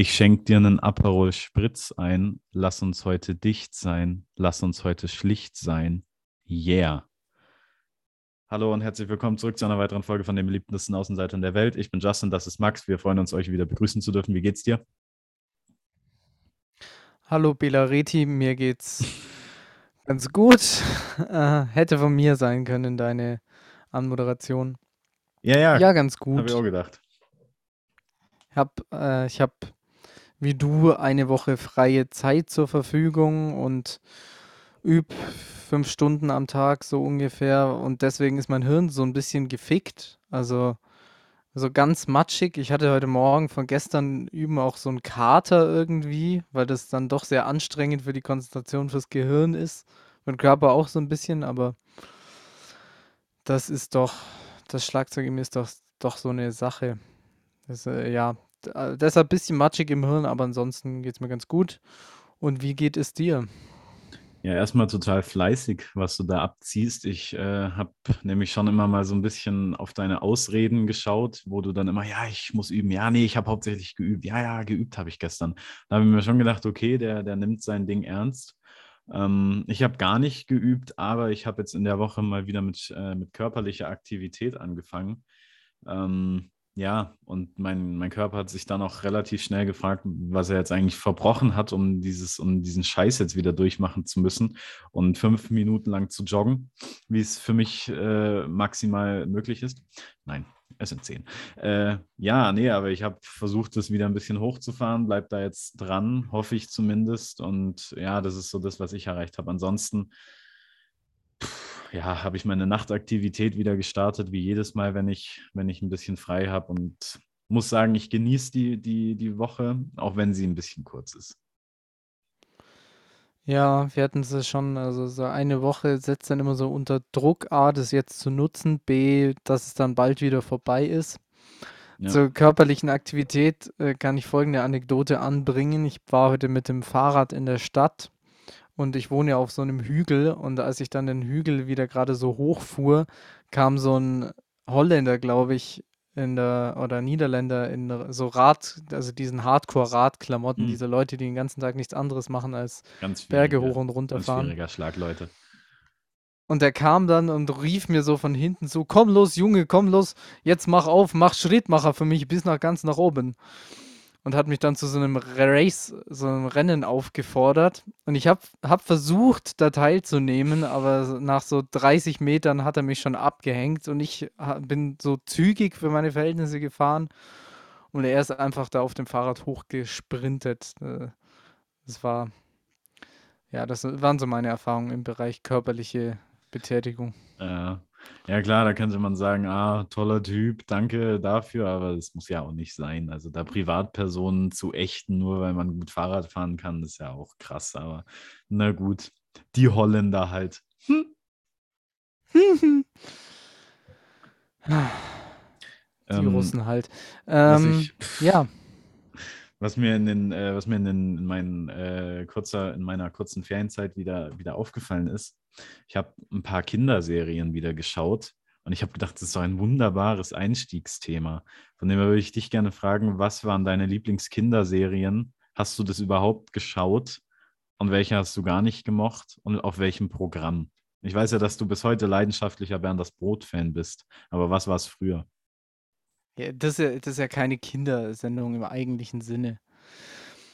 Ich schenk dir einen Aperol Spritz ein. Lass uns heute dicht sein. Lass uns heute schlicht sein. Yeah. Hallo und herzlich willkommen zurück zu einer weiteren Folge von den beliebtesten Außenseitern der Welt. Ich bin Justin, das ist Max. Wir freuen uns, euch wieder begrüßen zu dürfen. Wie geht's dir? Hallo Belareti, mir geht's ganz gut. Äh, hätte von mir sein können, deine Anmoderation. Ja, ja. Ja, ganz Habe ich auch gut. gedacht. Hab, äh, ich habe wie du eine Woche freie Zeit zur Verfügung und üb fünf Stunden am Tag so ungefähr und deswegen ist mein Hirn so ein bisschen gefickt. Also so ganz matschig. Ich hatte heute Morgen von gestern üben auch so einen Kater irgendwie, weil das dann doch sehr anstrengend für die Konzentration fürs Gehirn ist. Den Körper auch so ein bisschen, aber das ist doch, das Schlagzeug ist doch, doch so eine Sache. Das, äh, ja, deshalb ein bisschen matschig im Hirn, aber ansonsten geht es mir ganz gut. Und wie geht es dir? Ja, erstmal total fleißig, was du da abziehst. Ich äh, habe nämlich schon immer mal so ein bisschen auf deine Ausreden geschaut, wo du dann immer, ja, ich muss üben. Ja, nee, ich habe hauptsächlich geübt. Ja, ja, geübt habe ich gestern. Da habe ich mir schon gedacht, okay, der, der nimmt sein Ding ernst. Ähm, ich habe gar nicht geübt, aber ich habe jetzt in der Woche mal wieder mit, äh, mit körperlicher Aktivität angefangen. Ähm, ja, und mein, mein Körper hat sich dann auch relativ schnell gefragt, was er jetzt eigentlich verbrochen hat, um dieses, um diesen Scheiß jetzt wieder durchmachen zu müssen und fünf Minuten lang zu joggen, wie es für mich äh, maximal möglich ist. Nein, es sind zehn. Äh, ja, nee, aber ich habe versucht, das wieder ein bisschen hochzufahren, bleib da jetzt dran, hoffe ich zumindest. Und ja, das ist so das, was ich erreicht habe. Ansonsten ja, habe ich meine Nachtaktivität wieder gestartet, wie jedes Mal, wenn ich, wenn ich ein bisschen frei habe und muss sagen, ich genieße die, die, die Woche, auch wenn sie ein bisschen kurz ist. Ja, wir hatten es schon, also so eine Woche setzt dann immer so unter Druck, A, das jetzt zu nutzen, B, dass es dann bald wieder vorbei ist. Ja. Zur körperlichen Aktivität äh, kann ich folgende Anekdote anbringen. Ich war heute mit dem Fahrrad in der Stadt und ich wohne ja auf so einem Hügel und als ich dann den Hügel wieder gerade so hochfuhr, kam so ein Holländer, glaube ich, in der oder Niederländer in der- so Rad, also diesen Hardcore-Radklamotten, Hm. diese Leute, die den ganzen Tag nichts anderes machen als Berge hoch und runter ganz fahren. schwieriger Schlag, Leute. Und er kam dann und rief mir so von hinten so, komm los, Junge, komm los, jetzt mach auf, mach Schrittmacher für mich bis nach ganz nach oben. Und hat mich dann zu so einem Race, so einem Rennen aufgefordert. Und ich habe hab versucht, da teilzunehmen, aber nach so 30 Metern hat er mich schon abgehängt und ich bin so zügig für meine Verhältnisse gefahren. Und er ist einfach da auf dem Fahrrad hochgesprintet. Äh, Das war, ja, das waren so meine Erfahrungen im Bereich körperliche Betätigung. Äh, ja, klar, da könnte man sagen, ah, toller Typ, danke dafür, aber das muss ja auch nicht sein. Also da Privatpersonen zu ächten, nur weil man gut Fahrrad fahren kann, ist ja auch krass, aber na gut, die Holländer halt. Die Ähm, Russen halt. Ähm, ich, ja, was mir in den, äh, was mir in, den, in, meinen, äh, kurzer, in meiner kurzen Ferienzeit wieder, wieder aufgefallen ist, ich habe ein paar Kinderserien wieder geschaut und ich habe gedacht, das ist so ein wunderbares Einstiegsthema. Von dem her würde ich dich gerne fragen, was waren deine Lieblingskinderserien? Hast du das überhaupt geschaut? Und welche hast du gar nicht gemocht? Und auf welchem Programm? Ich weiß ja, dass du bis heute leidenschaftlicher Bernd das Brot-Fan bist, aber was war es früher? ja das, ist ja, das ist ja keine Kindersendung im eigentlichen Sinne.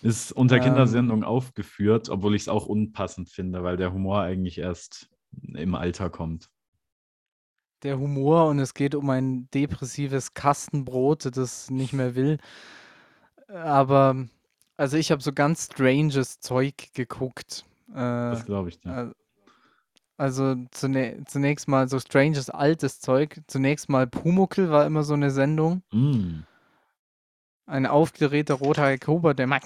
Ist unter Ähm, Kindersendung aufgeführt, obwohl ich es auch unpassend finde, weil der Humor eigentlich erst im Alter kommt. der Humor und es geht um ein depressives Kastenbrot, das nicht mehr will. Aber, also ich habe so ganz stranges Zeug geguckt. Äh, Das glaube ich dir. äh, also zunä zunächst mal so stranges altes Zeug. Zunächst mal Pumuckl war immer so eine Sendung. Mm. Ein aufgedrehter rothaariger Huber, der macht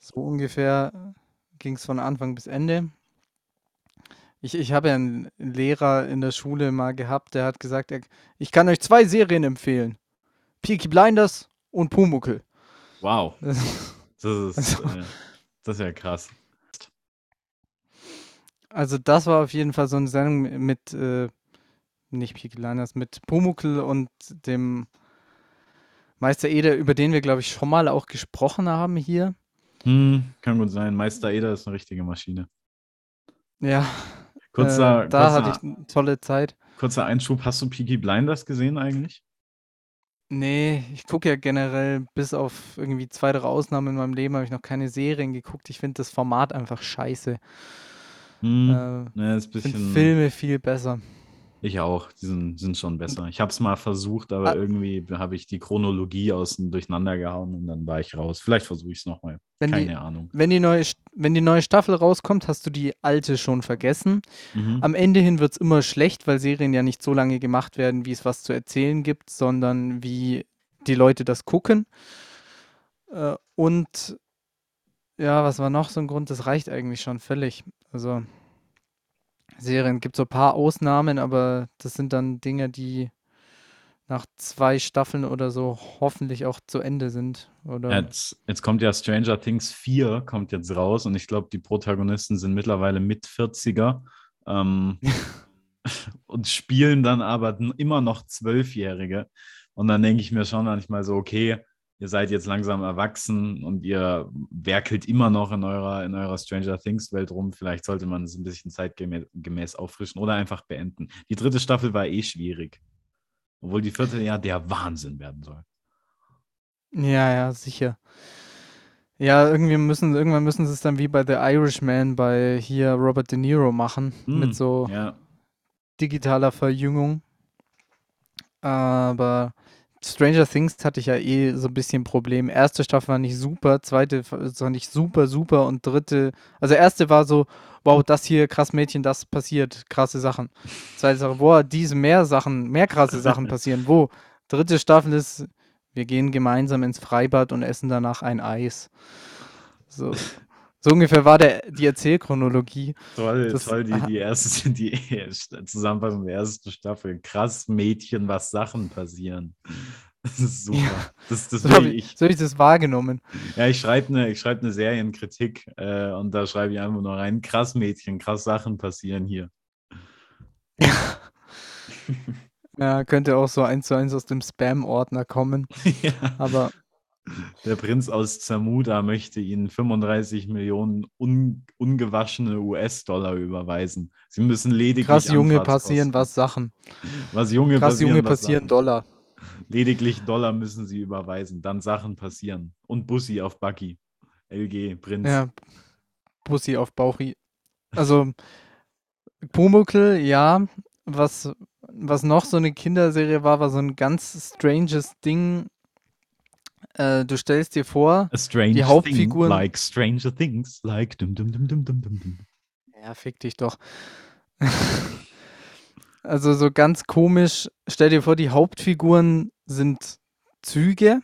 so ungefähr ging es von Anfang bis Ende. Ich, ich habe ja einen Lehrer in der Schule mal gehabt, der hat gesagt, er, ich kann euch zwei Serien empfehlen. Peaky Blinders und Pumuckl. Wow, Das, das ist, also, äh, das ist ja krass. also das war auf jeden Fall so eine Sendung mit, äh, nicht Peaky Blinders, mit Pumuckl und dem Meister Eder, über den wir, glaube ich, schon mal auch gesprochen haben hier. Hm, kann gut sein. Meister Eder ist eine richtige Maschine. Ja, Kurzer, äh, da kurzer, hatte ich eine tolle Zeit. kurzer Einschub. Hast du Peaky Blinders gesehen eigentlich? Nee, ich gucke ja generell bis auf irgendwie zwei, drei Ausnahmen in meinem Leben habe ich noch keine Serien geguckt. Ich finde das Format einfach scheiße. Hm, Äh, ne, ist bisschen. Filme viel besser. Ich auch, die sind, sind schon besser. Ich habe es mal versucht, aber ah, irgendwie habe ich die Chronologie außen durcheinander gehauen und dann war ich raus. Vielleicht versuche ich es nochmal. wenn die, Keine Ahnung. wenn die neue, wenn die neue Staffel rauskommt, hast du die alte schon vergessen. Mhm. Am Ende hin wird es immer schlecht, weil Serien ja nicht so lange gemacht werden, wie es was zu erzählen gibt, sondern wie die Leute das gucken. Äh, und ja, was war noch so ein Grund? Das reicht eigentlich schon völlig. Also Serien gibt so ein paar Ausnahmen, aber das sind dann Dinge, die nach zwei Staffeln oder so hoffentlich auch zu Ende sind. Oder Jetzt, jetzt kommt ja Stranger Things 4, kommt jetzt raus und ich glaube, die Protagonisten sind mittlerweile mit 40er ähm, und spielen dann aber immer noch Zwölfjährige. Und dann denke ich mir schon manchmal so, okay, ihr seid jetzt langsam erwachsen und ihr werkelt immer noch in eurer, in eurer Stranger Things Welt rum. Vielleicht sollte man es ein bisschen zeitgemäß gemäß auffrischen oder einfach beenden. Die dritte Staffel war eh schwierig. Obwohl die vierte ja der Wahnsinn werden soll. ja, ja, sicher. Ja, irgendwie müssen, irgendwann müssen sie es dann wie bei The Irishman bei hier Robert De Niro machen, mit Hm, so ja. digitaler Verjüngung. Aber Stranger Things hatte ich ja eh so ein bisschen Problem. Erste Staffel war nicht super, zweite war nicht super, super und dritte, also erste war so, wow, das hier, krass Mädchen, das passiert, krasse Sachen. Zweite Sache, boah, diese mehr Sachen, mehr krasse Sachen passieren. Wo? Dritte Staffel ist, wir gehen gemeinsam ins Freibad und essen danach ein Eis. So, so ungefähr war der, die Erzählchronologie. Toll, Das, toll, die, die erste, die Zusammenfassung der ersten Staffel. Krass, Mädchen, was Sachen passieren. Das ist super. ja, Das, das so habe ich, ich. so hab ich das wahrgenommen. Ja, ich schreibe eine, schreib ne Serienkritik äh, und da schreibe ich einfach nur rein, krass, Mädchen, krass Sachen passieren hier. Ja, könnte auch so eins zu eins aus dem Spam-Ordner kommen. Ja. Aber Der Prinz aus Zamuda möchte Ihnen 35 Millionen un, ungewaschene US-Dollar überweisen. Sie müssen lediglich krass Junge passieren was Sachen. Was Junge Krass passieren, Junge passieren Sachen. Dollar. Lediglich Dollar müssen sie überweisen, dann Sachen passieren. Und Bussi auf Bucky. LG, Prinz. Ja, Bussi auf Bauchi. Also Pumuckl, ja. Was, was noch so eine Kinderserie war, war so ein ganz stranges Ding. Äh, du stellst dir vor, die thing, Hauptfiguren. like stranger things, like dum dum dum dum dum dum. Ja, fick dich doch. Also so ganz komisch, stell dir vor, die Hauptfiguren sind Züge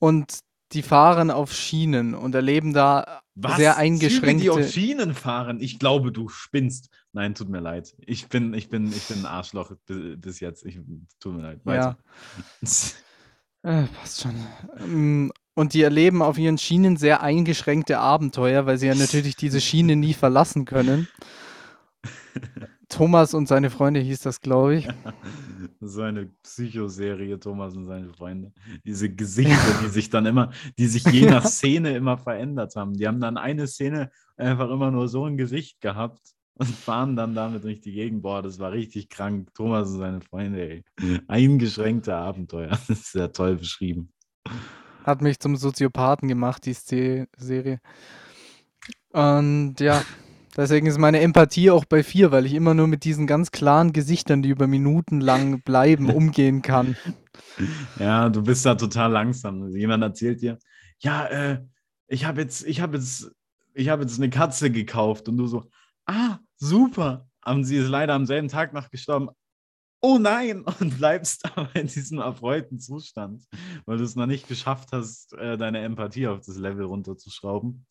und die fahren auf Schienen und erleben da Was? sehr Züge, die auf eingeschränkte. Schienen fahren? Ich glaube, du spinnst. Nein, tut mir leid. Ich bin, ich bin, ich bin ein Arschloch bi- bis jetzt. Ich, tut mir leid. Ja, Weiter. äh, passt schon. Ähm, Und die erleben auf ihren Schienen sehr eingeschränkte Abenteuer, weil sie ja natürlich diese Schiene nie verlassen können. Thomas und seine Freunde hieß das, glaube ich. So eine Psychoserie, Thomas und seine Freunde. Diese Gesichter, die sich dann immer, die sich je nach Szene immer verändert haben. Die haben dann eine Szene einfach immer nur so ein Gesicht gehabt und fahren dann damit durch die Gegend. Boah, das war richtig krank. Thomas und seine Freunde, ey. Eingeschränkte Abenteuer. Das ist sehr toll beschrieben. Hat mich zum Soziopathen gemacht, die Serie. Und ja, deswegen ist meine Empathie auch bei vier, weil ich immer nur mit diesen ganz klaren Gesichtern, die über Minuten lang bleiben, umgehen kann. Ja, du bist da total langsam. Jemand erzählt dir, ja, äh, ich habe jetzt, ich habe jetzt, ich habe jetzt eine Katze gekauft und du so, ah, super. Und sie ist leider am selben Tag noch gestorben. Oh nein! Und bleibst aber in diesem erfreuten Zustand, weil du es noch nicht geschafft hast, äh, deine Empathie auf das Level runterzuschrauben.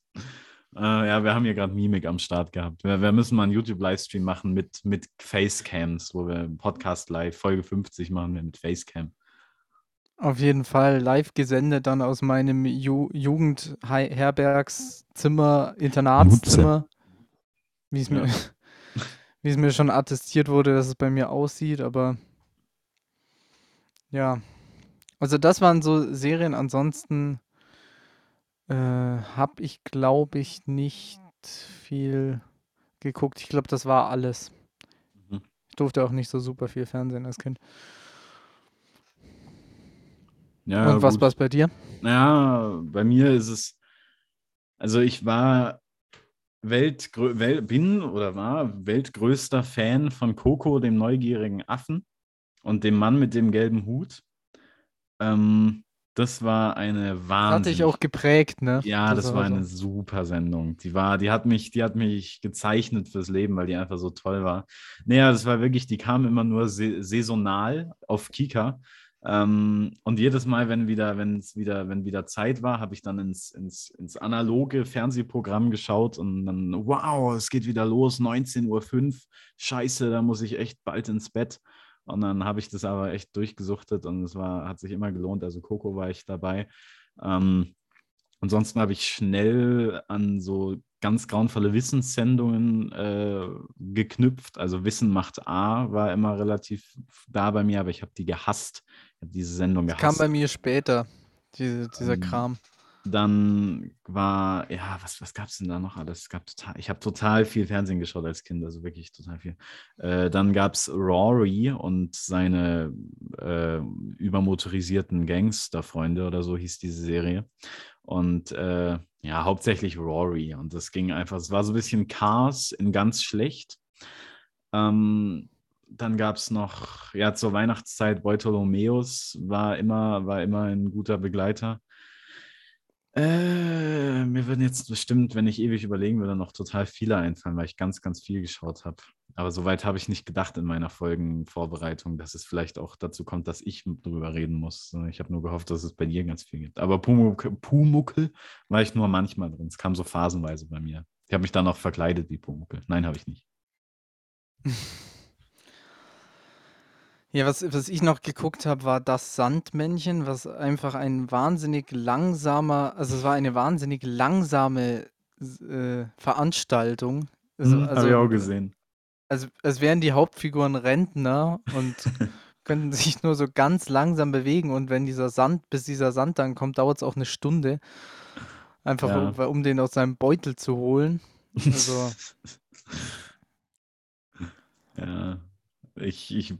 Äh, ja, wir haben hier gerade Mimik am Start gehabt. Wir, wir müssen mal einen YouTube-Livestream machen mit, mit Facecams, wo wir Podcast live, Folge 50 machen wir mit Facecam. Auf jeden Fall live gesendet dann aus meinem Ju Jugendherbergszimmer, Internatszimmer, wie es mir, Ja. wie es mir schon attestiert wurde, dass es bei mir aussieht, aber ja, Also das waren so Serien. Ansonsten äh, habe ich, glaube ich, nicht viel geguckt. Ich glaube, das war alles. Mhm. Ich durfte auch nicht so super viel Fernsehen als Kind. Ja, Und was gut. war's bei dir? Ja, bei mir ist es, also ich war Weltgrö Wel bin oder war weltgrößter Fan von Coco, dem neugierigen Affen und dem Mann mit dem gelben Hut. Ähm, das war eine Das hat dich wahnsinnig auch geprägt, ne? Ja, Das das war war so. eine super Sendung. Die war, die hat mich, die hat mich gezeichnet fürs Leben, weil die einfach so toll war. Naja, das war wirklich, die kam immer nur se saisonal auf Kika. Ähm, und jedes Mal, wenn wieder, wenn es wieder, wenn wieder Zeit war, habe ich dann ins, ins, ins analoge Fernsehprogramm geschaut und dann, wow, es geht wieder los, 19.05 Uhr. Scheiße, da muss ich echt bald ins Bett. Und dann habe ich das aber echt durchgesuchtet und es war, hat sich immer gelohnt. Also Coco war ich dabei. Ähm, Ansonsten habe ich schnell an so ganz grauenvolle Wissenssendungen äh, geknüpft. Also Wissen macht A war immer relativ da bei mir, aber ich habe die gehasst. Habe diese Sendung Das kam bei mir später, diese, dieser Ähm, Kram. Dann war, ja, was, was gab es denn da noch alles? Es gab total, ich habe total viel Fernsehen geschaut als Kind, also wirklich total viel. Äh, dann gab es Rory und seine äh, übermotorisierten Gangsterfreunde oder so hieß diese Serie. Und äh, ja, hauptsächlich Rory. Und das ging einfach, es war so ein bisschen Cars in ganz schlecht. Ähm, dann gab es noch, ja, zur Weihnachtszeit Beutolomeus war immer, war immer ein guter Begleiter. Äh, mir würden jetzt bestimmt, wenn ich ewig überlegen würde, noch total viele einfallen, weil ich ganz, ganz viel geschaut habe. Aber soweit habe ich nicht gedacht in meiner Folgenvorbereitung, dass es vielleicht auch dazu kommt, dass ich drüber reden muss. Ich habe nur gehofft, dass es bei dir ganz viel gibt. Aber Pumuckel war ich nur manchmal drin. Es kam so phasenweise bei mir. Ich habe mich dann auch verkleidet wie Pumuckel. Nein, habe ich nicht. Ja, was, was ich noch geguckt habe, war das Sandmännchen, was einfach ein wahnsinnig langsamer, also es war eine wahnsinnig langsame äh, Veranstaltung. Also, Hm, habe ich also, auch gesehen. also als wären die Hauptfiguren Rentner und könnten sich nur so ganz langsam bewegen und wenn dieser Sand, bis dieser Sand dann kommt, dauert es auch eine Stunde. Einfach Ja. um, um den aus seinem Beutel zu holen. Also, ja, ich, ich,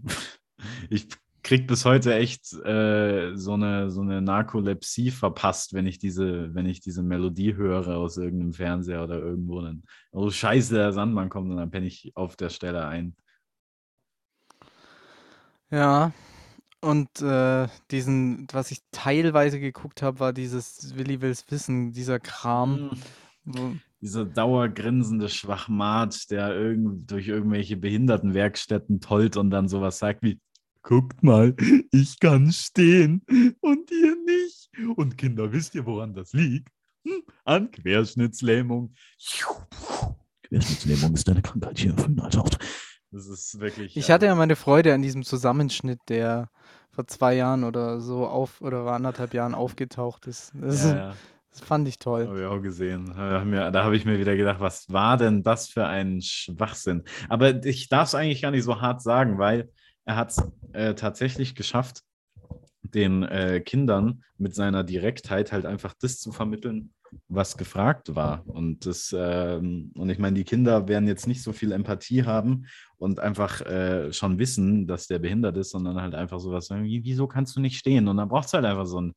ich krieg bis heute echt äh, so eine, so eine Narkolepsie verpasst, wenn ich diese, wenn ich diese Melodie höre aus irgendeinem Fernseher oder irgendwo. Dann, oh Scheiße, der Sandmann kommt und dann penne ich auf der Stelle ein. ja. Und äh, diesen, was ich teilweise geguckt habe, war dieses Willi will's wissen, dieser Kram. Wo, Dieser dauergrinsende Schwachmat, der irgend, durch irgendwelche Behindertenwerkstätten tollt und dann sowas sagt wie, guckt mal, ich kann stehen und ihr nicht. Und Kinder, wisst ihr, woran das liegt? Hm, an Querschnittslähmung. Querschnittslähmung ist eine Krankheit hier frühen als auch. Das ist wirklich. ich ja, hatte ja meine Freude an diesem Zusammenschnitt, der vor zwei Jahren oder so auf oder vor anderthalb Jahren aufgetaucht ist. Das, ja, ja. das fand ich toll. Habe ich auch gesehen. Da habe ich mir wieder gedacht, was war denn das für ein Schwachsinn? Aber ich darf es eigentlich gar nicht so hart sagen, weil er hat es äh, tatsächlich geschafft, den äh, Kindern mit seiner Direktheit halt einfach das zu vermitteln, was gefragt war. Und das, ähm, und ich meine, die Kinder werden jetzt nicht so viel Empathie haben und einfach äh, schon wissen, dass der behindert ist, sondern halt einfach sowas sagen, wie, wieso kannst du nicht stehen? Und dann braucht es halt einfach so ein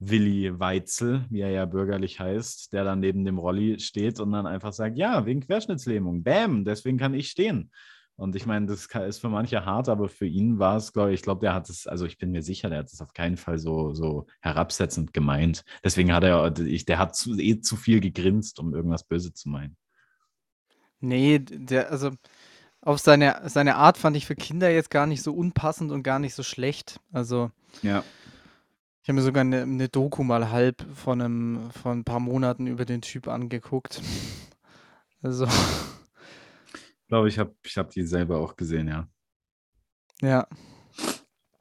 Willi Weitzel, wie er ja bürgerlich heißt, der dann neben dem Rolli steht und dann einfach sagt, ja, wegen Querschnittslähmung, bam, deswegen kann ich stehen. Und ich meine, das ist für manche hart, aber für ihn war es, glaube ich, ich glaube, der hat es, also ich bin mir sicher, der hat es auf keinen Fall so, so herabsetzend gemeint. Deswegen hat er, der hat zu, eh zu viel gegrinst, um irgendwas böse zu meinen. Nee, der, also auf seine, seine Art fand ich für Kinder jetzt gar nicht so unpassend und gar nicht so schlecht. Also Ja. ich habe mir sogar eine, eine Doku mal halb von einem, von ein paar Monaten über den Typ angeguckt. Also, glaube, ich habe ich hab die selber auch gesehen, ja. ja,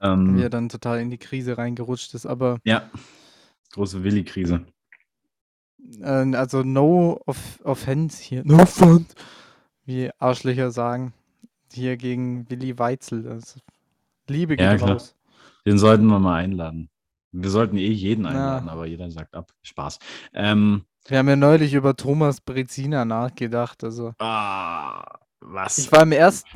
Ähm, wie er dann total in die Krise reingerutscht ist. Aber ja, große Willi-Krise. äh, also no off offense hier, no offense, wie Arschlöcher sagen, hier gegen Willi Weitzel. Also, Liebe geht Ja, klar. raus. Den sollten wir mal einladen. Wir sollten eh jeden einladen, aber jeder sagt ab. Spaß. Ähm, Wir haben ja neulich über Thomas Brezina nachgedacht. Also ah, was? ich war im ersten.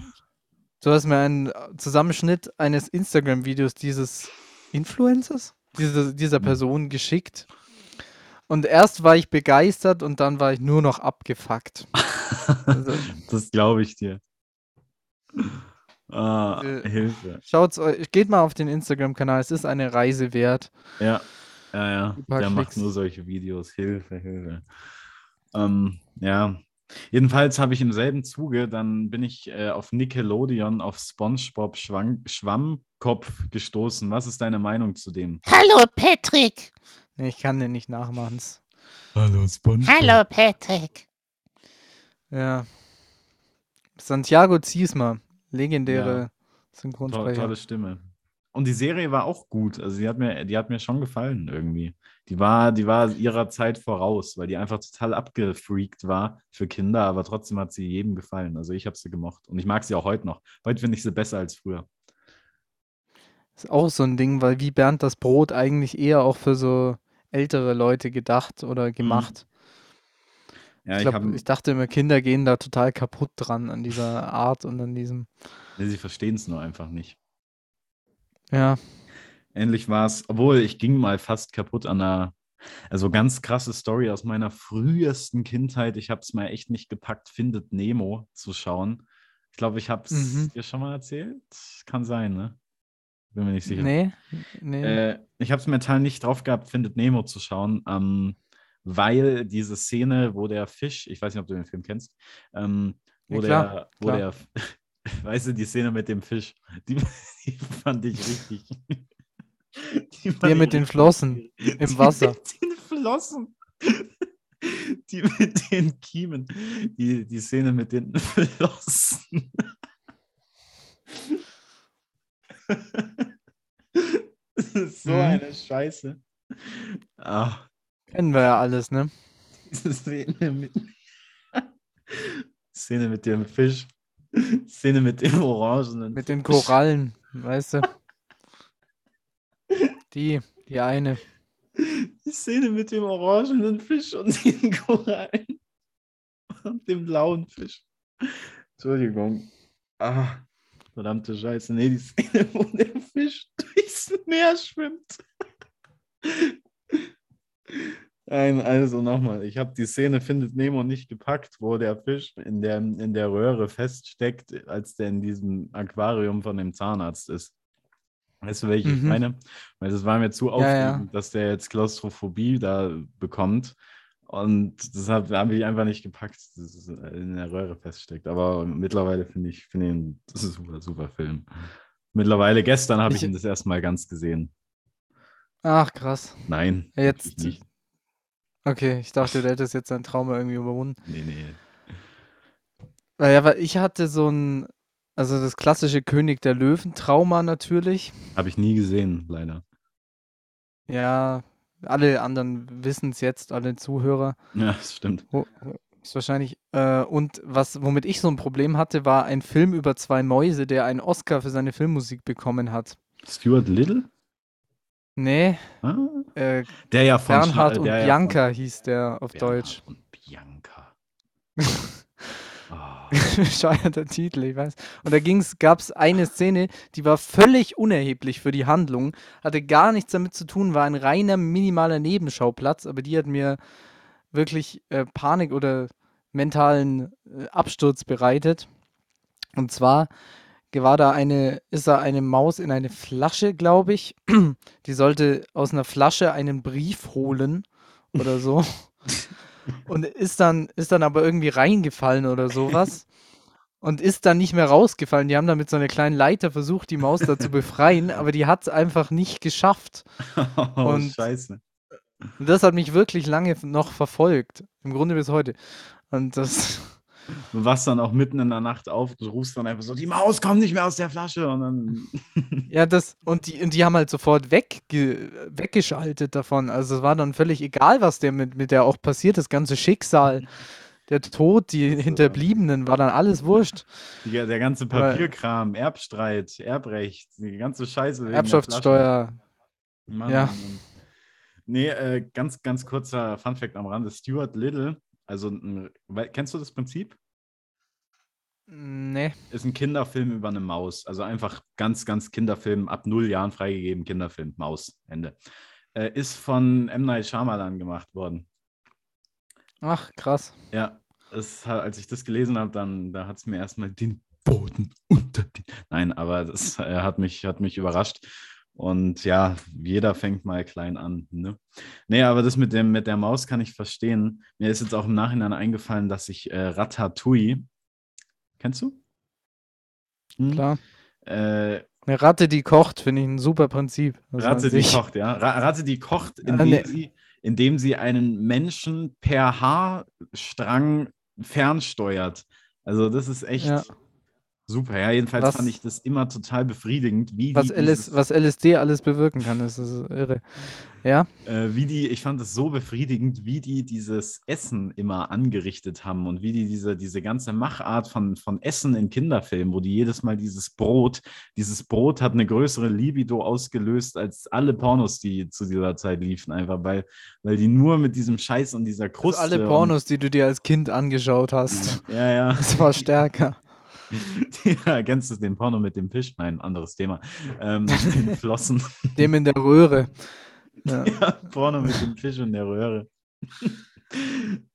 Du hast mir einen Zusammenschnitt eines Instagram-Videos dieses Influencers, diese, dieser Mhm. Person geschickt. Und erst war ich begeistert und dann war ich nur noch abgefuckt. Also, das glaube ich dir. Ah, Äh, Hilfe. schaut's euch, geht mal auf den Instagram-Kanal, es ist eine Reise wert. Ja, ja, ja. Der macht Klicks. nur solche Videos. Hilfe, Hilfe. Ähm, ja. Jedenfalls habe ich im selben Zuge, dann bin ich äh, auf Nickelodeon auf SpongeBob Schwang Schwammkopf gestoßen. Was ist deine Meinung zu dem? Hallo Patrick. Nee, ich kann den nicht nachmachen. Hallo SpongeBob. Hallo Patrick. Ja. Santiago Ziesmer, legendäre Ja. To Synchronsprecher. tolle Stimme. Und die Serie war auch gut. Also die hat mir, die hat mir schon gefallen irgendwie. Die war, die war ihrer Zeit voraus, weil die einfach total abgefreakt war für Kinder, aber trotzdem hat sie jedem gefallen. Also ich habe sie gemocht. Und ich mag sie auch heute noch. Heute finde ich sie besser als früher. Ist auch so ein Ding, weil wie Bernd das Brot eigentlich eher auch für so ältere Leute gedacht oder gemacht. Ja, ich, ich, glaub, habe, ich dachte immer, Kinder gehen da total kaputt dran an dieser Art und an diesem. sie verstehen es nur einfach nicht. Ja, Ähnlich war es, obwohl ich ging mal fast kaputt an einer, also ganz krasse Story aus meiner frühesten Kindheit. Ich habe es mal echt nicht gepackt, Findet Nemo zu schauen. Ich glaube, ich habe es Mhm. dir schon mal erzählt. Kann sein, ne? Bin mir nicht sicher. nee, nee. Äh, ich habe es mental nicht drauf gehabt, Findet Nemo zu schauen, ähm, weil diese Szene, wo der Fisch, ich weiß nicht, ob du den Film kennst, ähm, wo Ja, klar, der, wo klar. der, weißt du, die Szene mit dem Fisch, die, die fand ich richtig. Die Der mit den Flossen im Die Wasser. Mit den Flossen. Die mit den Kiemen. Die, die Szene mit den Flossen. Das ist so Mhm. eine Scheiße. Ah, Kennen wir ja alles, ne? diese Szene mit. Szene mit dem Fisch. Szene mit dem Orangenen. Mit den Korallen, weißt du? Die, die eine. Die Szene mit dem orangenen Fisch und den Korallen. Und dem blauen Fisch. Entschuldigung. Ah, verdammte Scheiße. Nee, die Szene, wo der Fisch durchs Meer schwimmt. Nein, also nochmal. Ich habe die Szene Findet Nemo nicht gepackt, wo der Fisch in der, in der Röhre feststeckt, als der in diesem Aquarium von dem Zahnarzt ist. Weißt du, welche ich Mhm. meine? Weil das war mir zu Ja, aufregend, ja. dass der jetzt Klaustrophobie da bekommt. Und deshalb habe ich einfach nicht gepackt, dass es in der Röhre feststeckt. Aber mittlerweile finde ich, finde ihn, das ist ein super, super Film. Mittlerweile, gestern habe ich, Ich- ihn das erste Mal ganz gesehen. Ach, krass. Nein, Ja, jetzt- nicht. Okay, ich dachte, du hättest jetzt seinen Trauma irgendwie überwunden. Nee, nee. Naja, weil ich hatte so ein, also das klassische König der Löwen-Trauma natürlich. Habe ich nie gesehen, leider. Ja, alle anderen wissen es jetzt, alle Zuhörer. Ja, das stimmt. Ho- Ist wahrscheinlich. Äh, und was, womit ich so ein Problem hatte, war ein Film über zwei Mäuse, der einen Oscar für seine Filmmusik bekommen hat. Stuart Little? Nee, Ah, äh, der ja von Bernhard Schla- und der ja Bianca hieß der auf von Deutsch. Bernhard und Bianca. Ah, Bescheuerter Titel, ich weiß. Und da gab es eine Szene, die war völlig unerheblich für die Handlung, hatte gar nichts damit zu tun, war ein reiner minimaler Nebenschauplatz, aber die hat mir wirklich äh, Panik oder mentalen äh, Absturz bereitet. Und zwar war da eine, ist da eine Maus in eine Flasche, glaube ich. Die sollte aus einer Flasche einen Brief holen oder so. Und ist dann, ist dann aber irgendwie reingefallen oder sowas. Und ist dann nicht mehr rausgefallen. Die haben dann mit so einer kleinen Leiter versucht, die Maus da zu befreien, aber die hat es einfach nicht geschafft. oh, Und- Scheiße. Und das hat mich wirklich lange noch verfolgt. Im Grunde bis heute. Und das, Du wachst dann auch mitten in der Nacht auf, du rufst dann einfach so, die Maus kommt nicht mehr aus der Flasche und dann ja, das, und die, und die haben halt sofort wegge, weggeschaltet davon. Also es war dann völlig egal, was der mit, mit der auch passiert, das ganze Schicksal, der Tod, die äh, Hinterbliebenen, war dann alles wurscht. die, der ganze Papierkram, Erbstreit, Erbrecht, die ganze Scheiße. der. Erbschaftssteuer, Mann, Ja. Mann. Nee, äh, ganz, ganz kurzer Funfact am Rande. Stuart Little, also kennst du das Prinzip? Nee. Ist ein Kinderfilm über eine Maus. Also einfach ganz, ganz Kinderfilm, ab null Jahren freigegeben, Kinderfilm, Maus, Ende. Äh, ist von M. Night Shyamalan gemacht worden. Ach, krass. Ja, es, als ich das gelesen habe, dann da hat es mir erstmal den Boden unter den. Nein, aber das äh, hat, mich, hat mich überrascht. Und ja, jeder fängt mal klein an. Ne? Nee, aber das mit, dem, mit der Maus kann ich verstehen. Mir ist jetzt auch im Nachhinein eingefallen, dass ich äh, Ratatouille. Kennst du? Hm? Klar. Äh, Eine Ratte, die kocht, finde ich ein super Prinzip. Ratte, die kocht, ja. Ra Ratte, die kocht, Ah, indem, nee. sie, indem sie einen Menschen per Haarstrang fernsteuert. Also das ist echt Ja. Super. Ja, jedenfalls Was- fand ich das immer total befriedigend, wie Was, die, LS, was LSD alles bewirken kann, das ist irre. Ja, äh, wie die, ich fand es so befriedigend, wie die dieses Essen immer angerichtet haben und wie die diese, diese ganze Machart von, von Essen in Kinderfilmen, wo die jedes Mal dieses Brot, dieses Brot hat eine größere Libido ausgelöst als alle Pornos, die zu dieser Zeit liefen, einfach weil, weil die nur mit diesem Scheiß und dieser also Kruste. alle Pornos, die du dir als Kind angeschaut hast, Und, ja, ja. das war stärker. ja. Kennst du den Porno mit dem Fisch? Nein, anderes Thema. Ähm, den Flossen. Dem in der Röhre. Ja. Ja, Porno mit dem Fisch und der Röhre.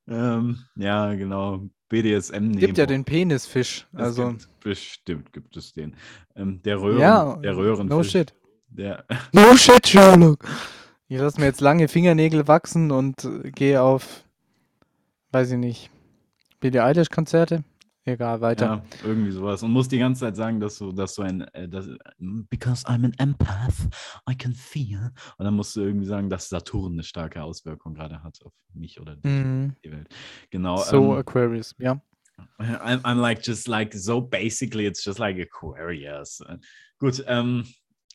ähm, ja, genau. BDSM Gibt ja den Penisfisch. Also, gibt, bestimmt gibt es den. Ähm, der Röhren, ja, der Röhrenfisch. no shit. Der, No shit, Sherlock. Ich lasse mir jetzt lange Fingernägel wachsen und äh, gehe auf, weiß ich nicht, Billie Eilish-Konzerte. Egal, weiter. ja, irgendwie sowas. Und muss die ganze Zeit sagen, dass du, dass du ein, äh, dass, because I'm an empath, I can feel. Und dann musst du irgendwie sagen, dass Saturn eine starke Auswirkung gerade hat auf mich oder dich, Mhm. die Welt. Genau. So, ähm, Aquarius, ja. I'm, I'm like just like so basically it's just like Aquarius. Gut, ähm,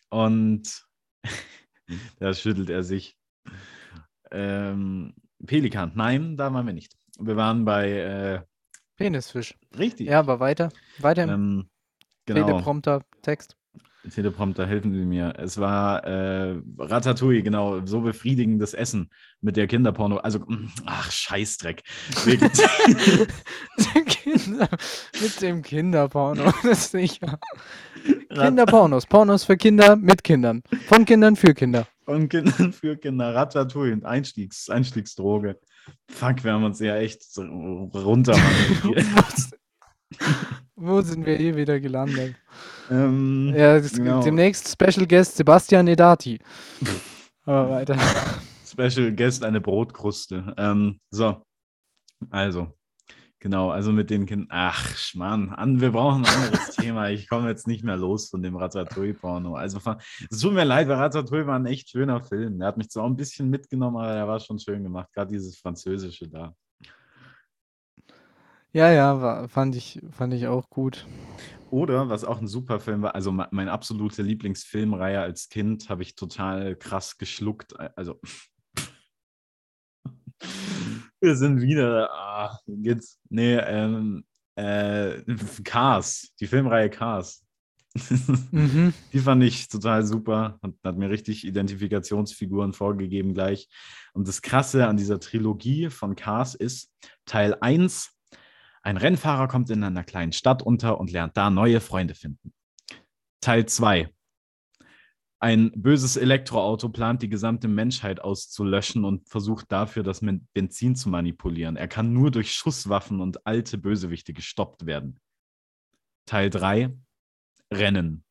und da schüttelt er sich. Ähm, Pelikan, nein, da waren wir nicht. Wir waren bei äh, Penisfisch. richtig. Ja, aber weiter. Weiter im ähm, genau. Teleprompter Text. Teleprompter, helfen Sie mir. Es war äh, Ratatouille, genau, so befriedigendes Essen mit der Kinderporno. Also, mm, ach, Scheißdreck. Wirklich. Kinder, mit dem Kinderporno, das ist sicher. Kinderpornos, Pornos für Kinder mit Kindern. Von Kindern für Kinder. Von Kindern für Kinder. Ratatouille und Einstiegs, Einstiegsdroge. Fuck, wir haben uns ja echt so runter. Wo sind wir hier wieder gelandet? ähm, Ja, genau. demnächst Special Guest Sebastian Edati. Aber weiter. Special Guest, eine Brotkruste. Ähm, so, also, genau, also mit den Kindern. Ach, Mann, an, wir brauchen ein anderes Thema. Ich komme jetzt nicht mehr los von dem Ratatouille-Porno. Also, es tut mir leid, weil Ratatouille war ein echt schöner Film. Der hat mich zwar auch ein bisschen mitgenommen, aber der war schon schön gemacht. Gerade dieses Französische da. Ja, ja, war, fand, ich, fand ich auch gut. Oder, was auch ein super Film war, also me- meine absolute Lieblingsfilmreihe als Kind, habe ich total krass geschluckt. Also, wir sind wieder. Ah, geht's. Nee, ähm, äh, Cars, die Filmreihe Cars. Mhm. Die fand ich total super. Hat, hat mir richtig Identifikationsfiguren vorgegeben gleich. Und das Krasse an dieser Trilogie von Cars ist, Teil 1, ein Rennfahrer kommt in einer kleinen Stadt unter und lernt da neue Freunde finden. Teil 2, ein böses Elektroauto plant die gesamte Menschheit auszulöschen und versucht dafür, das Benzin zu manipulieren. Er kann nur durch Schusswaffen und alte Bösewichte gestoppt werden. Teil 3, Rennen.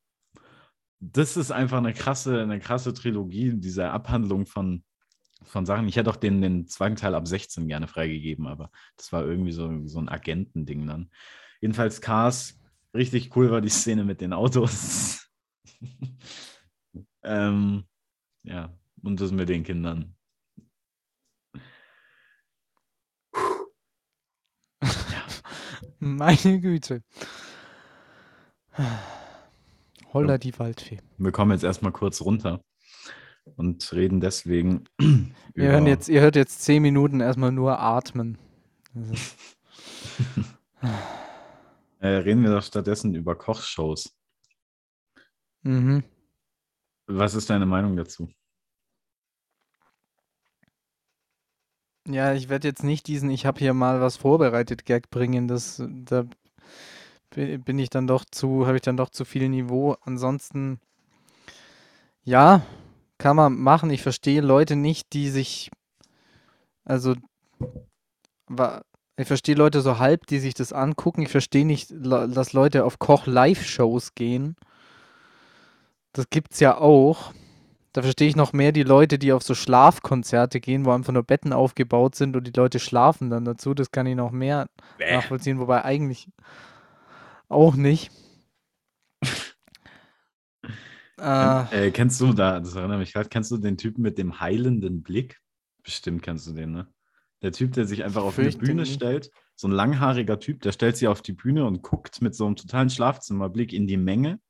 Das ist einfach eine krasse, eine krasse Trilogie, diese Abhandlung von, von Sachen. Ich hätte auch den, den zweiten Teil ab 16 gerne freigegeben, aber das war irgendwie so, so ein Agentending dann. Jedenfalls Cars, richtig cool war die Szene mit den Autos. ähm, ja, und das mit den Kindern. Meine Güte. Holla die Waldfee. Wir kommen jetzt erstmal kurz runter und reden deswegen. Wir hören jetzt, ihr hört jetzt zehn Minuten erstmal nur atmen. Ist- Äh, reden wir doch stattdessen über Kochshows. Mhm. Was ist deine Meinung dazu? Ja, ich werde jetzt nicht diesen, ich habe hier mal was vorbereitet, Gag bringen. Das, da bin ich dann doch zu, habe ich dann doch zu viel Niveau. Ansonsten, ja, kann man machen. Ich verstehe Leute nicht, die sich, also, ich verstehe Leute so halb, die sich das angucken. Ich verstehe nicht, dass Leute auf Koch-Live-Shows gehen das gibt's ja auch. Da verstehe ich noch mehr die Leute, die auf so Schlafkonzerte gehen, wo einfach nur Betten aufgebaut sind und die Leute schlafen dann dazu. Das kann ich noch mehr Bäh. nachvollziehen, wobei eigentlich auch nicht. Äh, Äh, kennst du da, das erinnert mich gerade, kennst du den Typen mit dem heilenden Blick? Bestimmt kennst du den, ne? Der Typ, der sich einfach auf eine Fürchte Bühne nicht. stellt, so ein langhaariger Typ, der stellt sich auf die Bühne und guckt mit so einem totalen Schlafzimmerblick in die Menge.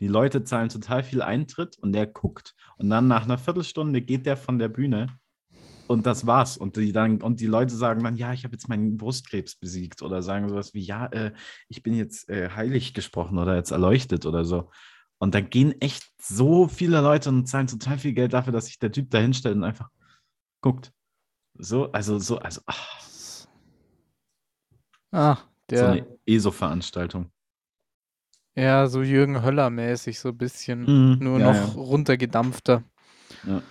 Die Leute zahlen total viel Eintritt und der guckt. Und dann nach einer Viertelstunde geht der von der Bühne und das war's. Und die, dann, und die Leute sagen dann, ja, ich habe jetzt meinen Brustkrebs besiegt oder sagen sowas wie, ja, äh, ich bin jetzt äh, heilig gesprochen oder jetzt erleuchtet oder so. Und da gehen echt so viele Leute und zahlen total viel Geld dafür, dass sich der Typ da hinstellt und einfach guckt. So, also so, also ach, ah, so der eine ESO-Veranstaltung. Ja, so Jürgen Höller-mäßig, so ein bisschen. Mhm, Nur ja, noch runtergedampfter. Ja.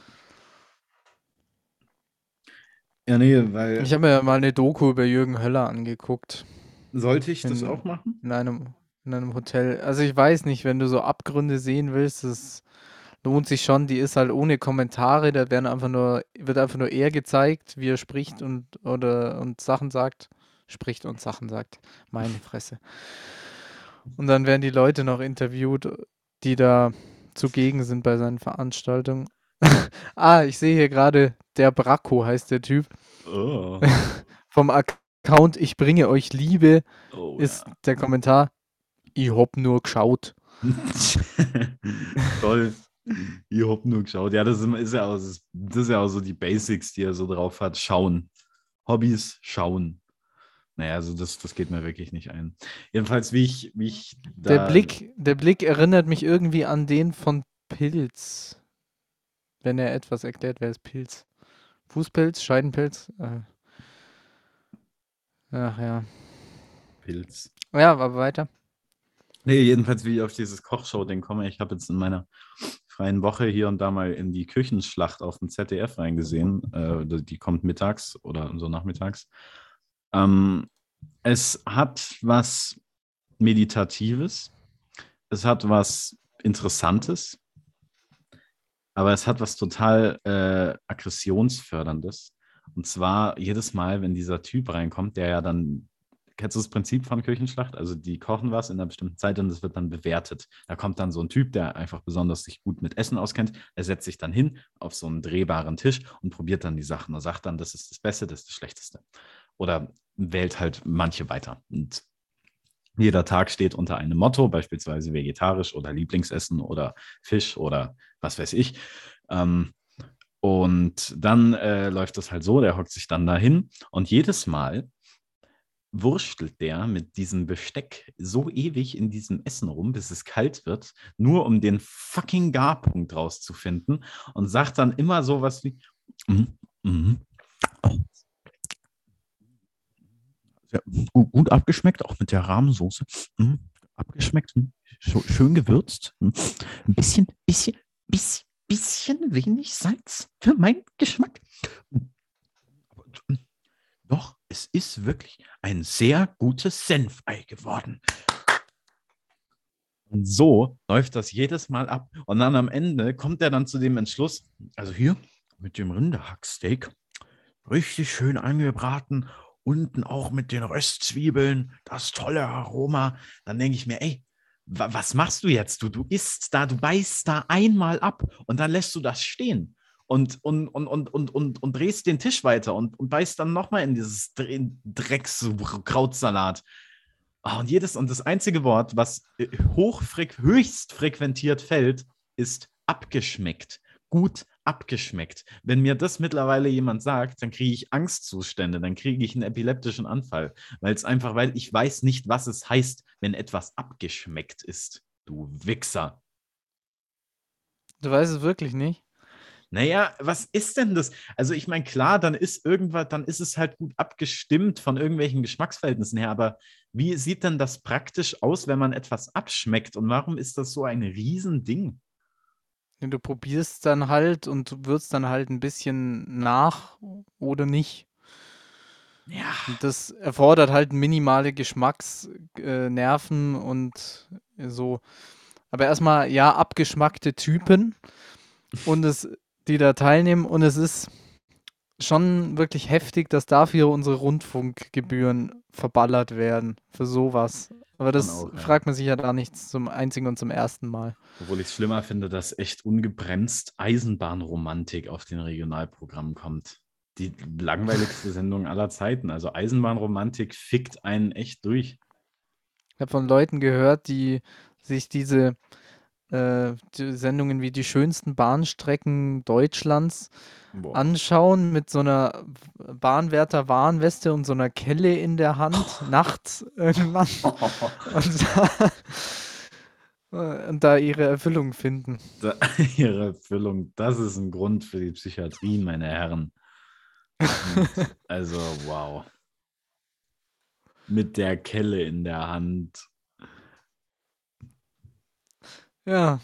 ja, nee, weil Ich habe mir ja mal eine Doku über Jürgen Höller angeguckt. sollte ich das in- auch machen? In einem, in einem Hotel. Also ich weiß nicht, wenn du so Abgründe sehen willst, das lohnt sich schon. Die ist halt ohne Kommentare. Da werden einfach nur, wird einfach nur er gezeigt, wie er spricht und oder und Sachen sagt. Spricht und Sachen sagt. Meine Fresse. Und dann werden die Leute noch interviewt, die da zugegen sind bei seinen Veranstaltungen. ah, ich sehe hier gerade, der Bracco heißt der Typ. Oh, Vom Account Ich bringe euch Liebe oh ist der Kommentar. Ich hab nur geschaut. ja. Toll. Ich hab nur geschaut. Ja, das ist, ja auch, das ist ja auch so die Basics, die er so drauf hat. Schauen. Hobbys, schauen. Naja, also das, das geht mir wirklich nicht ein. Jedenfalls, wie ich, wie ich Der Blick, der Blick erinnert mich irgendwie an den von Pilz. Wenn er etwas erklärt, wer ist Pilz? Fußpilz, Scheidenpilz? Äh. Ach ja. Pilz. Ja, aber weiter. Nee, jedenfalls, wie ich auf dieses Kochshow-Ding komme. Ich habe jetzt in meiner freien Woche hier und da mal in die Küchenschlacht auf dem ZDF reingesehen. Äh, die kommt mittags oder so nachmittags. Ähm, es hat was Meditatives. Es hat was Interessantes. Aber es hat was total äh, Aggressionsförderndes. Und zwar jedes Mal, wenn dieser Typ reinkommt, der ja dann Kennst du das Prinzip von Küchenschlacht? Also die kochen was in einer bestimmten Zeit und es wird dann bewertet. Da kommt dann so ein Typ, der einfach besonders sich gut mit Essen auskennt. Er setzt sich dann hin auf so einen drehbaren Tisch und probiert dann die Sachen und sagt dann, das ist das Beste, das ist das Schlechteste. Oder wählt halt manche weiter. Und jeder Tag steht unter einem Motto, beispielsweise vegetarisch oder Lieblingsessen oder Fisch oder was weiß ich. Ähm, und dann äh, läuft das halt so, der hockt sich dann dahin und jedes Mal wurstelt der mit diesem Besteck so ewig in diesem Essen rum, bis es kalt wird, nur um den fucking Garpunkt rauszufinden und sagt dann immer sowas wie "Mhm, mhm. Sehr gut, gut abgeschmeckt, auch mit der Rahmensoße. Mhm, abgeschmeckt, scho- schön gewürzt. Mhm. Ein bisschen, bisschen, bisschen, bisschen wenig Salz für meinen Geschmack. Doch, es ist wirklich ein sehr gutes Senfei geworden. Und so läuft das jedes Mal ab. Und dann am Ende kommt er dann zu dem Entschluss, also hier mit dem Rinderhacksteak, richtig schön angebraten, unten auch mit den Röstzwiebeln, das tolle Aroma. Dann denke ich mir, ey, wa was machst du jetzt? Du, du isst da, du beißt da einmal ab und dann lässt du das stehen und, und, und, und, und, und, und drehst den Tisch weiter und, und beißt dann nochmal in dieses Dre- Drecks-Krautsalat. Ah, und jedes und das einzige Wort, was äh, hochfreq höchst frequentiert fällt, ist abgeschmeckt. Gut abgeschmeckt. Wenn mir das mittlerweile jemand sagt, dann kriege ich Angstzustände, dann kriege ich einen epileptischen Anfall, weil es einfach, weil ich weiß nicht, was es heißt, wenn etwas abgeschmeckt ist. Du Wichser. Du weißt es wirklich nicht. Naja, was ist denn das? Also ich meine, klar, dann ist irgendwas, dann ist es halt gut abgestimmt von irgendwelchen Geschmacksverhältnissen her, aber wie sieht denn das praktisch aus, wenn man etwas abschmeckt? Und warum ist das so ein Riesending? Ja, Du probierst dann halt und du würzt dann halt ein bisschen nach oder nicht. Ja. Und das erfordert halt minimale Geschmacksnerven äh, Nerven und so. Aber erstmal, ja, abgeschmackte Typen und es, die da teilnehmen. Und es ist schon wirklich heftig, dass dafür unsere Rundfunkgebühren verballert werden für sowas. Aber das auch, fragt man sich ja da nicht zum einzigen und zum ersten Mal. Obwohl ich es schlimmer finde, dass echt ungebremst Eisenbahnromantik auf den Regionalprogrammen kommt. Die langweiligste Sendung aller Zeiten. Also Eisenbahnromantik fickt einen echt durch. Ich habe von Leuten gehört, die sich diese, äh, die Sendungen wie die schönsten Bahnstrecken Deutschlands Boah. anschauen mit so einer Bahnwärter-Warnweste und so einer Kelle in der Hand, nachts irgendwann und da, und da ihre Erfüllung finden. Da, ihre Erfüllung, das ist ein Grund für die Psychiatrie, meine Herren. Und, also, wow. Mit der Kelle in der Hand. Ja,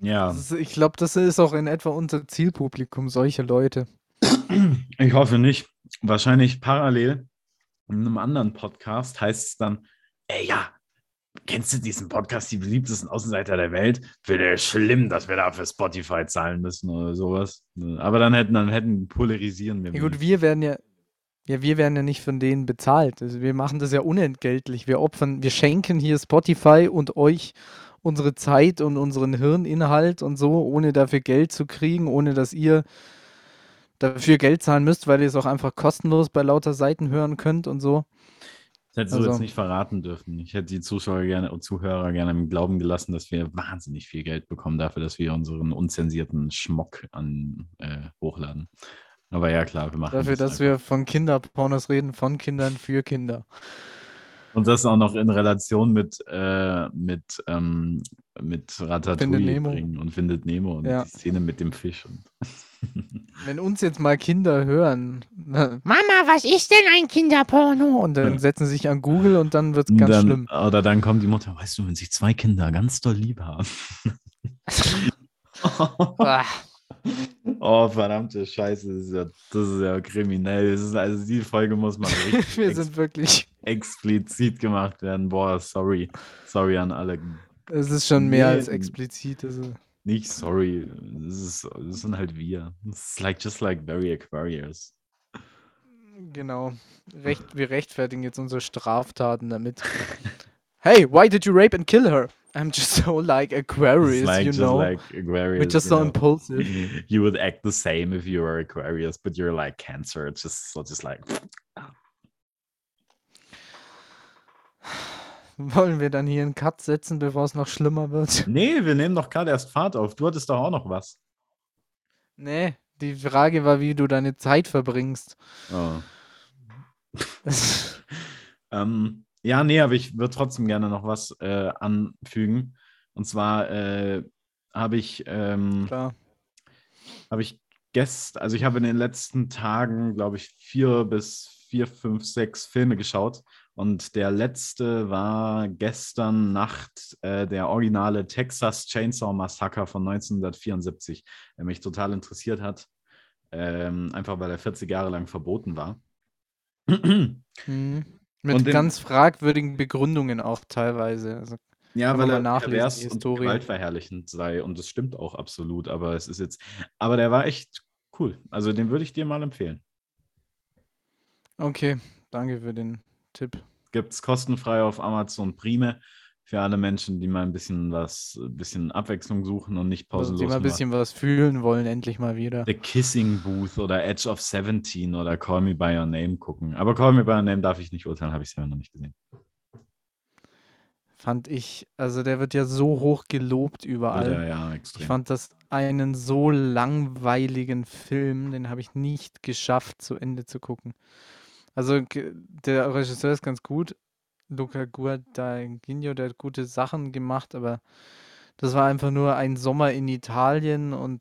Ja, ist, ich glaube, das ist auch in etwa unser Zielpublikum, solche Leute. ich hoffe nicht. Wahrscheinlich parallel in einem anderen Podcast heißt es dann, ey ja, kennst du diesen Podcast, die beliebtesten Außenseiter der Welt? Ich schlimm, dass wir da für Spotify zahlen müssen oder sowas. Aber dann hätten, dann hätten polarisieren wir. Ja gut, wir werden ja, ja, wir werden ja nicht von denen bezahlt. Also wir machen das ja unentgeltlich. Wir opfern, wir schenken hier Spotify und euch unsere Zeit und unseren Hirninhalt und so, ohne dafür Geld zu kriegen, ohne dass ihr dafür Geld zahlen müsst, weil ihr es auch einfach kostenlos bei lauter Seiten hören könnt und so. Das hättest du Also- jetzt nicht verraten dürfen. Ich hätte die Zuschauer gerne und Zuhörer gerne im Glauben gelassen, dass wir wahnsinnig viel Geld bekommen dafür, dass wir unseren unzensierten Schmock an, äh, hochladen. Aber ja, klar, wir machen Dafür, das dass wir von Kinderpornos reden, von Kindern für Kinder. Und das auch noch in Relation mit, äh, mit, ähm, mit Ratatouille Findet Nemo. bringen und findet Nemo und Ja. die Szene mit dem Fisch. Und Wenn uns jetzt mal Kinder hören Mama, was ist denn ein Kinderporno? und dann setzen sie sich an Google und dann wird es ganz dann, schlimm. Oder dann kommt die Mutter, weißt du, wenn sich zwei Kinder ganz doll lieb haben. Oh, verdammte Scheiße, das ist ja, das ist ja kriminell. Ist, also die Folge muss mal richtig wir sind wirklich, explizit gemacht werden. Boah, sorry. Sorry an alle. es ist schon mehr Nee. als explizit. Also, Nicht sorry. Das, ist, das sind halt wir. It's like just like very Aquarius. genau. Recht, wir rechtfertigen jetzt unsere Straftaten damit. hey, why did you rape and kill her? I'm just so like Aquarius, like you just know. like Aquarius. We're just so know. impulsive. You would act the same if you were Aquarius, but you're like Cancer. It's just so just like Wollen wir dann hier einen Cut setzen, bevor es noch schlimmer wird? Nee, wir nehmen doch gerade erst Fahrt auf. Du hattest doch auch noch was. Nee, die Frage war, wie du deine Zeit verbringst. Oh. Ähm, ja, nee, aber ich würde trotzdem gerne noch was äh, anfügen. Und zwar äh, habe ich, ähm, habe ich gestern, also ich habe in den letzten Tagen, glaube ich, vier bis vier, fünf, sechs Filme geschaut. Und der letzte war gestern Nacht äh, der originale Texas Chainsaw Massacre von 1974, der mich total interessiert hat. Ähm, einfach weil er 40 Jahre lang verboten war. Mhm. Mit den- ganz fragwürdigen Begründungen auch teilweise. Also, Ja, weil er pervers und gewaltverherrlichend sei. Und das stimmt auch absolut. Aber es ist jetzt, aber der war echt cool. Also den würde ich dir mal empfehlen. okay, danke für den Tipp. Gibt es kostenfrei auf Amazon Prime für alle Menschen, die mal ein bisschen was, ein bisschen Abwechslung suchen und nicht Also, pausenlos die mal ein bisschen was fühlen wollen, endlich mal wieder. The Kissing Booth oder Edge of 17 oder Call Me By Your Name gucken. Aber Call Me By Your Name darf ich nicht urteilen, habe ich selber noch nicht gesehen. Fand ich, also der wird ja so hoch gelobt überall. Ja, ja, Ich extrem. fand das einen so langweiligen Film, den habe ich nicht geschafft, zu Ende zu gucken. Also der Regisseur ist ganz gut, Luca Guadagnino, der hat gute Sachen gemacht, aber das war einfach nur ein Sommer in Italien und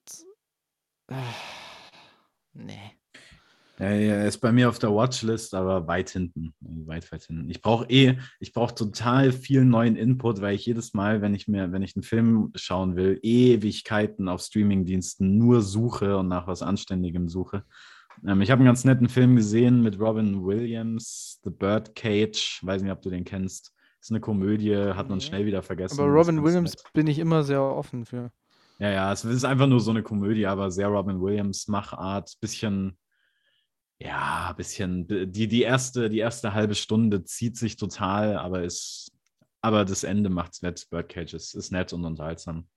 Nee. Ja, er ist bei mir auf der Watchlist, aber weit hinten. Weit, weit hinten. Ich brauche eh, ich brauche total viel neuen Input, weil ich jedes Mal, wenn ich mir, wenn ich einen Film schauen will, Ewigkeiten auf Streamingdiensten nur suche und nach was Anständigem suche. Ähm, ich habe einen ganz netten Film gesehen mit Robin Williams, The Birdcage. Weiß nicht, ob du den kennst. Ist eine Komödie, hat man schnell wieder vergessen. Aber Robin Williams nett. bin ich immer sehr offen für. Ja, ja, es ist einfach nur so eine Komödie, aber sehr Robin Williams Machart, bisschen, ja, bisschen, die, die erste, die erste halbe Stunde zieht sich total, aber ist, aber das Ende macht's nett. Birdcage ist, ist nett und unterhaltsam.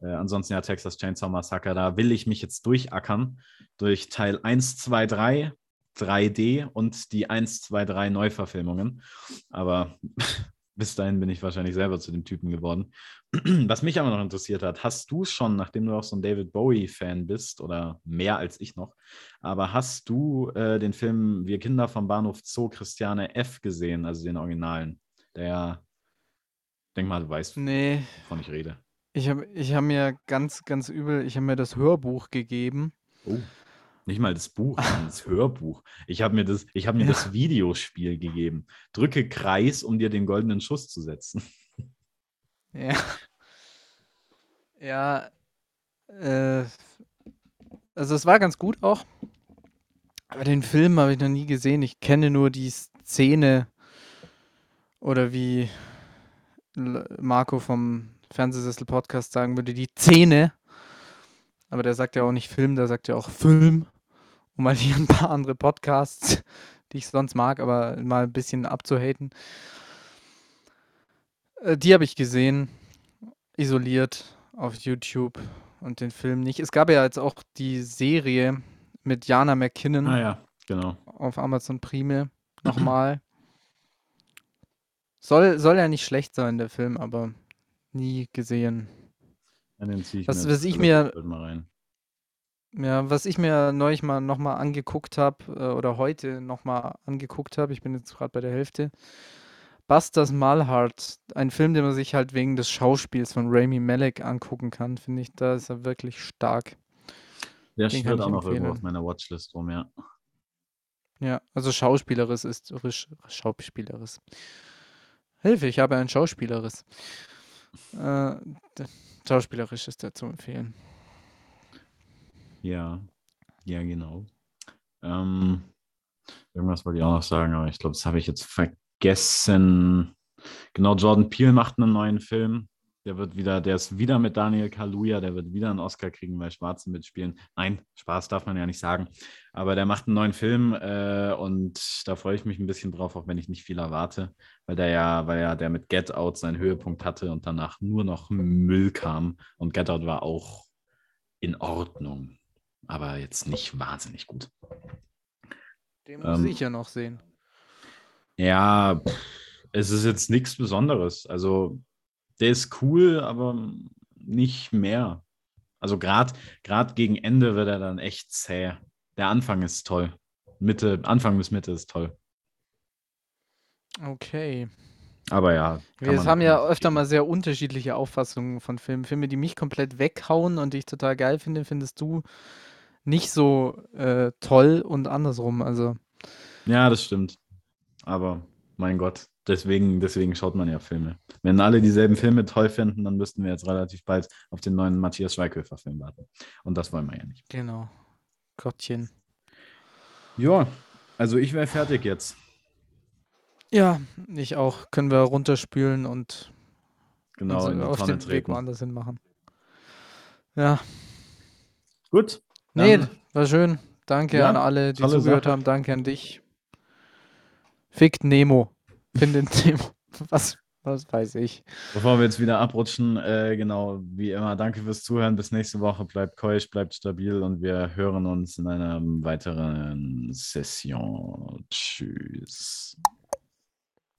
Äh, ansonsten ja, Texas Chainsaw Massacre, da will ich mich jetzt durchackern durch Teil 1, 2, 3, 3D und die 1, 2, 3 Neuverfilmungen. Aber bis dahin bin ich wahrscheinlich selber zu dem Typen geworden. Was mich aber noch interessiert hat, hast du schon, nachdem du auch so ein David Bowie-Fan bist, oder mehr als ich noch, aber hast du äh, den Film Wir Kinder vom Bahnhof Zoo Christiane F. gesehen, also den Originalen? Der, denk mal, du weißt, Nee, wovon ich rede. Ich habe ich hab mir ganz, ganz übel, ich habe mir das Hörbuch gegeben. Oh. Nicht mal das Buch, sondern das Hörbuch. Ich habe mir, das, ich hab mir Ja. das Videospiel gegeben. Drücke Kreis, um dir den goldenen Schuss zu setzen. Ja. Ja, äh, also es war ganz gut auch. Aber den Film habe ich noch nie gesehen. Ich kenne nur die Szene oder wie Marco vom Fernsehsessel-Podcast sagen würde, die Szene. Aber der sagt ja auch nicht Film, der sagt ja auch Film. Um mal hier ein paar andere Podcasts, die ich sonst mag, aber mal ein bisschen abzuhaten. Äh, Die habe ich gesehen, isoliert auf YouTube und den Film nicht. Es gab ja jetzt auch die Serie mit Jana McKinnon Ah ja, genau. auf Amazon Prime nochmal. Soll, soll ja nicht schlecht sein, der Film, aber nie gesehen. Ja, den zieh ich Was- mir was ich mir- mal rein. Ja, was ich mir neulich mal nochmal angeguckt habe, äh, oder heute nochmal angeguckt habe, ich bin jetzt gerade bei der Hälfte, Busters Malhart, ein Film, den man sich halt wegen des Schauspiels von Rami Malek angucken kann, finde ich, da ist er wirklich stark. Der Den steht auch noch irgendwo auf meiner Watchlist rum, ja. Ja, also schauspielerisch ist risch, schauspielerisch. Hilfe, ich habe ein schauspielerisch. Äh, schauspielerisch ist er zu empfehlen. Ja, ja, genau. Ähm, irgendwas wollte ich auch noch sagen, aber ich glaube, das habe ich jetzt vergessen. Genau, Jordan Peele macht einen neuen Film. Der wird wieder, der ist wieder mit Daniel Kaluuya, der wird wieder einen Oscar kriegen, weil Schwarze mitspielen. Nein, Spaß darf man ja nicht sagen. Aber der macht einen neuen Film äh, und da freue ich mich ein bisschen drauf, auch wenn ich nicht viel erwarte, weil der ja, weil ja der mit Get Out seinen Höhepunkt hatte und danach nur noch Müll kam. Und Get Out war auch in Ordnung, aber jetzt nicht wahnsinnig gut. Den muss Ähm, ich ja noch sehen. Ja, pff, es ist jetzt nichts Besonderes. Also, der ist cool, aber nicht mehr. Also, gerade gegen Ende wird er dann echt zäh. Der Anfang ist toll. Mitte, Anfang bis Mitte ist toll. Okay. Aber ja. Wir haben ja öfter mal sehr unterschiedliche Auffassungen von Filmen. Filme, die mich komplett weghauen und die ich total geil finde, findest du nicht so äh, toll und andersrum. Also, Ja, das stimmt. Aber mein Gott, deswegen, deswegen schaut man ja Filme. Wenn alle dieselben Filme toll finden, dann müssten wir jetzt relativ bald auf den neuen Matthias Schweighöfer-Film warten. Und das wollen wir ja nicht. genau. Gottchen. Ja, also ich wäre fertig jetzt. Ja, ich auch. Können wir runterspülen und Genau, die auf Tonne den Weg treten. woanders hin machen. Ja, Gut. nee, war schön. Danke Ja, an alle, die zugehört Sache. haben. Danke an dich. Fickt Nemo. Findet Nemo. Was, was weiß ich. Bevor wir jetzt wieder abrutschen, äh, genau, wie immer, danke fürs Zuhören. Bis nächste Woche. Bleibt keusch, bleibt stabil und wir hören uns in einer weiteren Session. Tschüss.